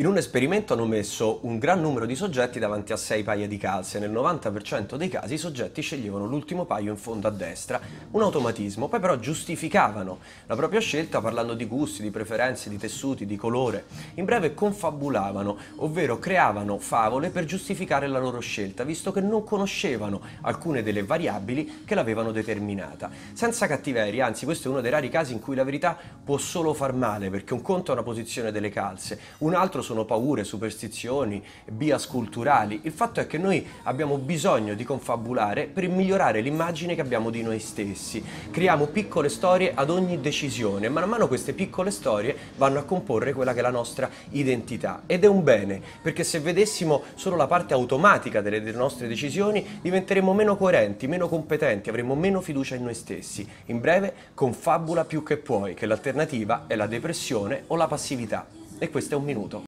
In un esperimento hanno messo un gran numero di soggetti davanti a sei paia di calze. Nel 90% dei casi i soggetti sceglievano l'ultimo paio in fondo a destra, un automatismo. Poi però giustificavano la propria scelta parlando di gusti, di preferenze, di tessuti, di colore. In breve confabulavano, ovvero creavano favole per giustificare la loro scelta, visto che non conoscevano alcune delle variabili che l'avevano determinata. Senza cattiveria, anzi questo è uno dei rari casi in cui la verità può solo far male, perché un conto è una posizione delle calze, un altro sono paure, superstizioni, bias culturali. Il fatto è che noi abbiamo bisogno di confabulare per migliorare l'immagine che abbiamo di noi stessi. Creiamo piccole storie ad ogni decisione, man mano queste piccole storie vanno a comporre quella che è la nostra identità. Ed è un bene, perché se vedessimo solo la parte automatica delle, nostre decisioni, diventeremmo meno coerenti, meno competenti, avremmo meno fiducia in noi stessi. In breve, confabula più che puoi, che l'alternativa è la depressione o la passività. E questo è un minuto.